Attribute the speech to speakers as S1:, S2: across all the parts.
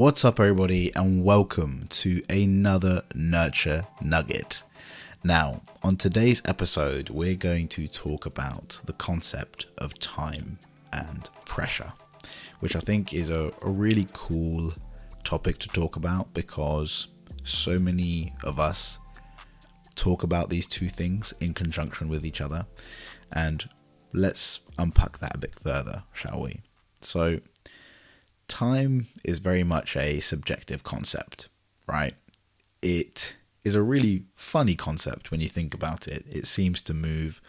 S1: What's up, everybody, and welcome to another Nurture Nugget. Now, on today's episode, we're going to talk about the concept of time and pressure, which I think is a, a really cool topic to talk about because so many of us talk about these two things in conjunction with each other. And let's unpack that a bit further, shall we? So, time is very much a subjective concept, right? It is a really funny concept when you think about it. It seems to move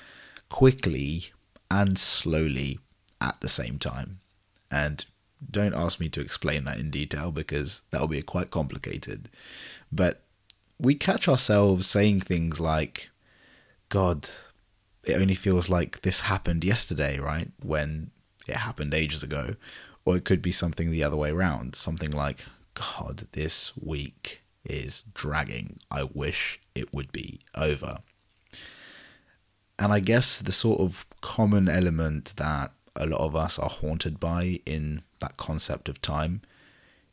S1: quickly and slowly at the same time. And don't ask me to explain that in detail because that will be quite complicated. But we catch ourselves saying things like, God, it only feels like this happened yesterday, right? When it happened ages ago. Or it could be something the other way around. Something like, God, this week is dragging. I wish it would be over. And I guess the sort of common element that a lot of us are haunted by in that concept of time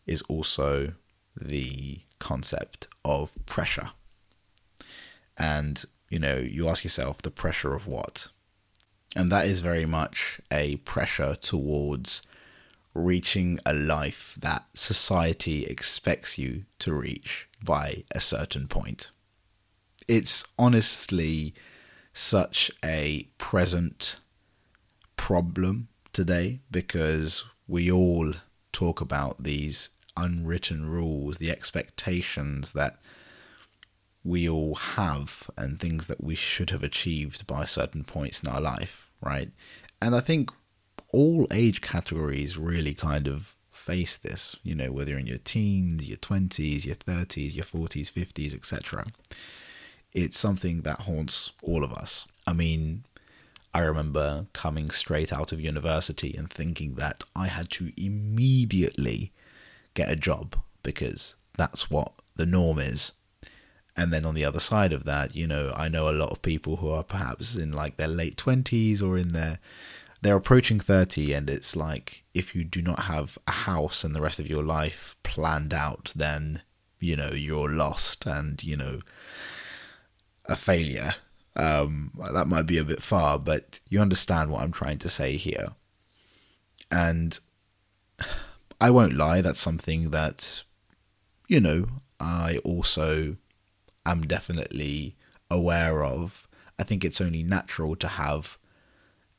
S1: is also the concept of pressure. And, you know, you ask yourself the pressure of what? And that is very much a pressure towards reaching a life that society expects you to reach by a certain point. It's honestly such a present problem today because we all talk about these unwritten rules, the expectations that we all have, and things that we should have achieved by certain points in our life, right? And I think all age categories really kind of face this, you know, whether in your teens, your 20s, your 30s, your 40s, 50s, etc. It's something that haunts all of us. I mean, I remember coming straight out of university and thinking that I had to immediately get a job because that's what the norm is. And then on the other side of that, you know, I know a lot of people who are perhaps in like their late 20s or in their they're approaching 30 and it's like if you do not have a house and the rest of your life planned out then you know you're lost and you know a failure. Um, that might be a bit far but you understand what i'm trying to say here. And i won't lie that's something that you know i also am definitely aware of. I think it's only natural to have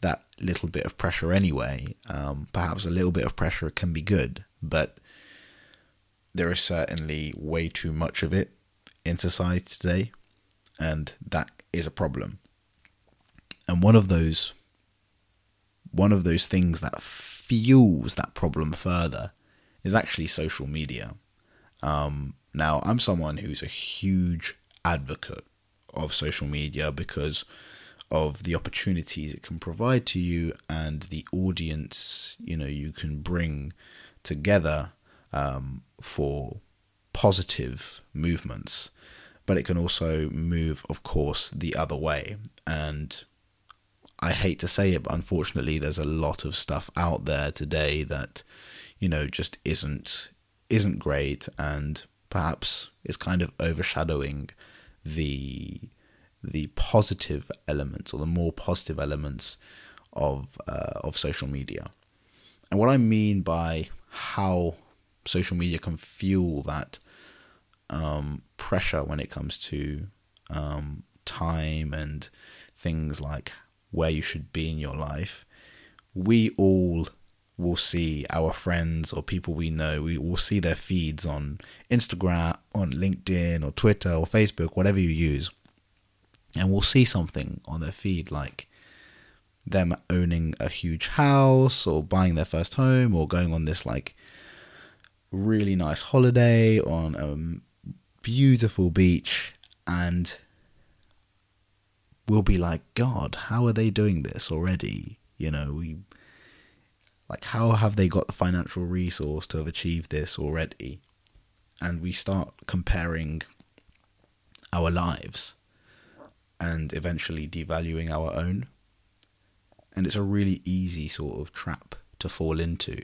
S1: that little bit of pressure anyway. Um, perhaps a little bit of pressure can be good, but there is certainly way too much of it in society today, and that is a problem. And one of those one of those things that fuels that problem further is actually social media. Um, now, I'm someone who's a huge advocate of social media because of the opportunities it can provide to you and the audience you know you can bring together um, for positive movements. But it can also move of course the other way. And i hate to say it but unfortunately there's a lot of stuff out there today that you know just isn't isn't great. And perhaps is kind of overshadowing the the positive elements or the more positive elements of uh, of social media. And what I mean by how social media can fuel that um, pressure when it comes to um, time and things like where you should be in your life, we all will see our friends or people we know, we will see their feeds on Instagram, on LinkedIn, or Twitter, or Facebook, whatever you use and we'll see something on their feed like them owning a huge house or buying their first home or going on this like really nice holiday on a beautiful beach and we'll be like god how are they doing this already? You know we like how have they got the financial resource to have achieved this already? And we start comparing our lives and eventually devaluing our own. And it's a really easy sort of trap to fall into.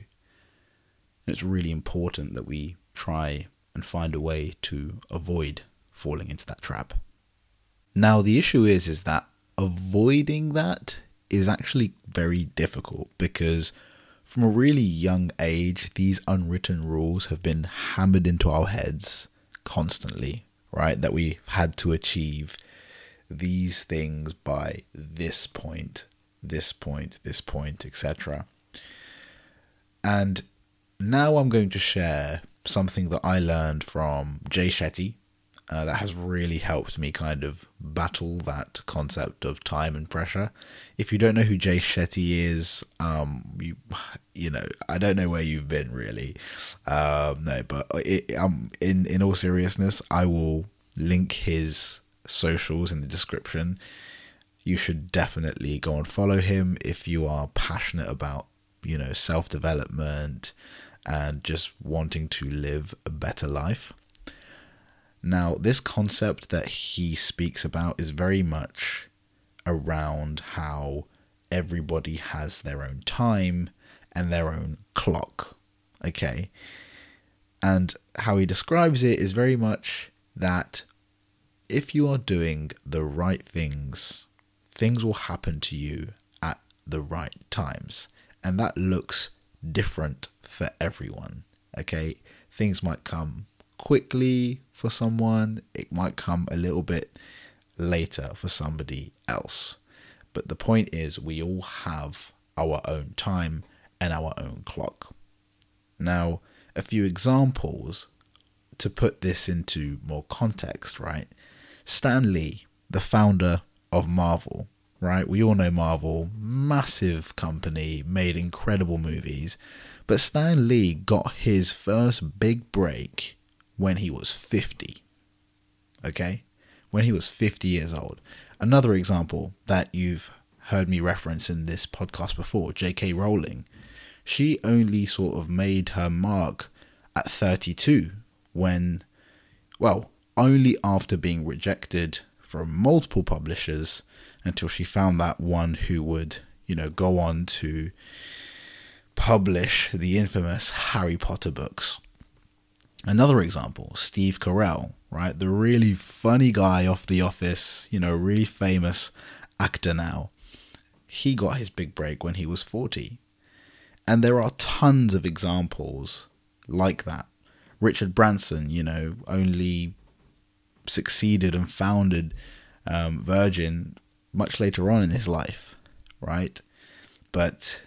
S1: It's really important that we try and find a way to avoid falling into that trap. Now the issue is is that avoiding that is actually very difficult because from a really young age these unwritten rules have been hammered into our heads constantly, right? That we had to achieve these things by this point, this point, this point, etc. And now I'm going to share something that I learned from Jay Shetty uh, that has really helped me kind of battle that concept of time and pressure. If you don't know who Jay Shetty is, um, you you know I don't know where you've been really. Um, no, but it, um, in in all seriousness, I will link his socials in the description. You should definitely go and follow him if you are passionate about you know self development and just wanting to live a better life. Now, this concept that he speaks about is very much around how everybody has their own time and their own clock. Okay. And how he describes it is very much that if you are doing the right things, things will happen to you at the right times. And that looks different for everyone. Okay. Things might come quickly for someone, it might come a little bit later for somebody else. But the point is, we all have our own time and our own clock. Now, a few examples to put this into more context, right? Stan Lee, the founder of Marvel, right? We all know Marvel, massive company, made incredible movies. But Stan Lee got his first big break when he was 50. Okay? When he was 50 years old. Another example that you've heard me reference in this podcast before, J.K. Rowling. She only sort of made her mark at 32 when, well, only after being rejected from multiple publishers until she found that one who would, you know, go on to publish the infamous Harry Potter books. Another example, Steve Carell, right? The really funny guy off The Office, you know, really famous actor now. He got his big break when he was 40. And there are tons of examples like that. Richard Branson, you know, only succeeded and founded um, Virgin much later on in his life, right? But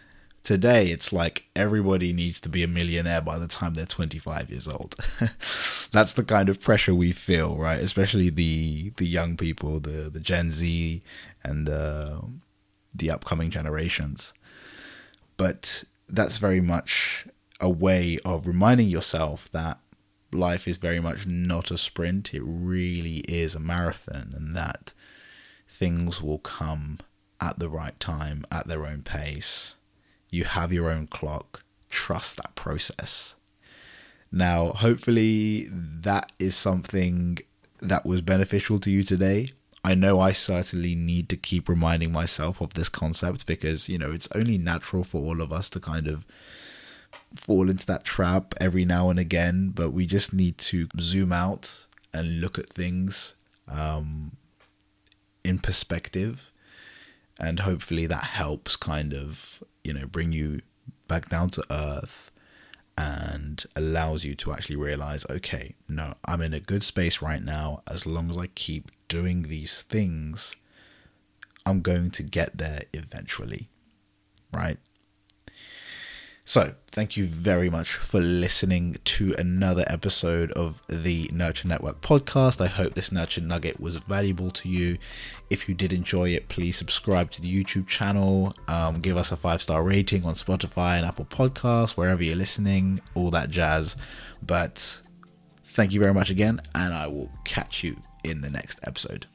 S1: Today, it's like everybody needs to be a millionaire by the time they're 25 years old. That's the kind of pressure we feel, right? Especially the the young people, the the Gen Z, and uh, the upcoming generations. But that's very much a way of reminding yourself that life is very much not a sprint. It really is a marathon, and that things will come at the right time, at their own pace you have your own clock. Trust that process. Now, hopefully, that is something that was beneficial to you today. I know I certainly need to keep reminding myself of this concept because, you know, it's only natural for all of us to kind of fall into that trap every now and again, but we just need to zoom out and look at things um, in perspective. And hopefully that helps kind of you know, bring you back down to earth and allows you to actually realize, okay, no, I'm in a good space right now. As long as I keep doing these things, I'm going to get there eventually, right? So, thank you very much for listening to another episode of the Nurture Network podcast. I hope this Nurture Nugget was valuable to you. If you did enjoy it, please subscribe to the YouTube channel, um, give us a five star rating on Spotify and Apple Podcasts, wherever you're listening, all that jazz. But thank you very much again, and I will catch you in the next episode.